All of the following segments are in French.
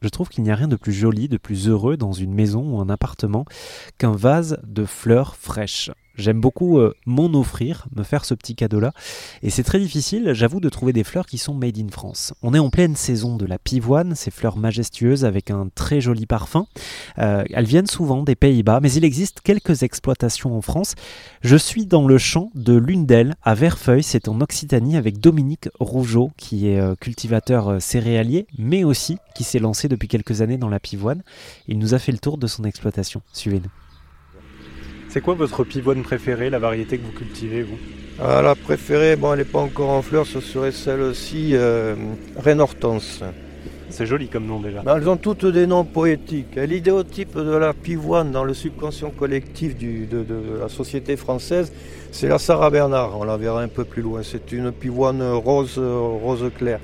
Je trouve qu'il n'y a rien de plus joli, de plus heureux dans une maison ou un appartement qu'un vase de fleurs fraîches. J'aime beaucoup euh, m'en offrir, me faire ce petit cadeau-là. Et c'est très difficile, j'avoue, de trouver des fleurs qui sont made in France. On est en pleine saison de la pivoine, ces fleurs majestueuses avec un très joli parfum. Euh, elles viennent souvent des Pays-Bas, mais il existe quelques exploitations en France. Je suis dans le champ de l'une d'elles, à Verfeuille, c'est en Occitanie, avec Dominique Rougeau, qui est euh, cultivateur céréalier, mais aussi qui s'est lancé depuis quelques années dans la pivoine. Il nous a fait le tour de son exploitation. Suivez-nous. C'est quoi votre pivoine préférée, la variété que vous cultivez, vous ah, La préférée, bon, elle n'est pas encore en fleurs, ce serait celle-ci, euh, Reine Hortense. C'est joli comme nom déjà. elles ont toutes des noms poétiques. L'idéotype de la pivoine dans le subconscient collectif de, la société française, c'est la Sarah Bernard. On la verra un peu plus loin. C'est une pivoine rose, rose clair.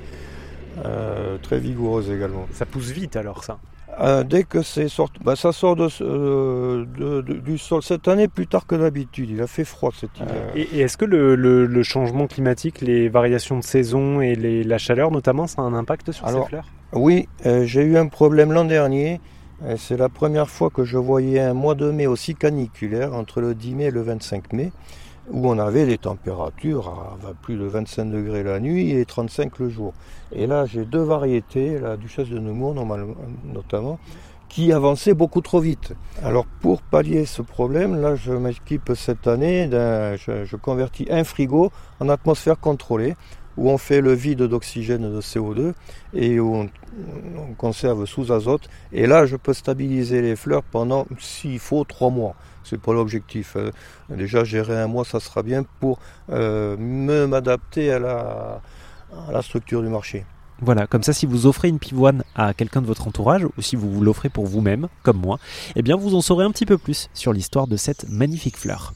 Euh, très vigoureuse également. Ça pousse vite alors ça euh, dès que c'est sorti, bah, ça sort euh, de, du sol cette année plus tard que d'habitude. Il a fait froid cet hiver. et, est-ce que le, changement climatique, les variations de saison et la chaleur notamment, ça a un impact sur ces fleurs? Oui, j'ai eu un problème l'an dernier. C'est la première fois que je voyais un mois de mai aussi caniculaire entre le 10 mai et le 25 mai où on avait des températures à plus de 25 degrés la nuit et 35 le jour. Et là, j'ai deux variétés, la duchesse de Nemours notamment, qui avançaient beaucoup trop vite. Alors pour pallier ce problème, là, je m'équipe cette année, je, je convertis un frigo en atmosphère contrôlée où on fait le vide d'oxygène de CO2 et où on, conserve sous azote. Et là, je peux stabiliser les fleurs pendant, s'il faut, trois mois. C'est pas l'objectif. Euh, déjà, gérer un mois, ça sera bien pour euh, me m'adapter à la, à la structure du marché. Voilà, comme ça, si vous offrez une pivoine à quelqu'un de votre entourage, ou si vous l'offrez pour vous-même, comme moi, eh bien, vous en saurez un petit peu plus sur l'histoire de cette magnifique fleur.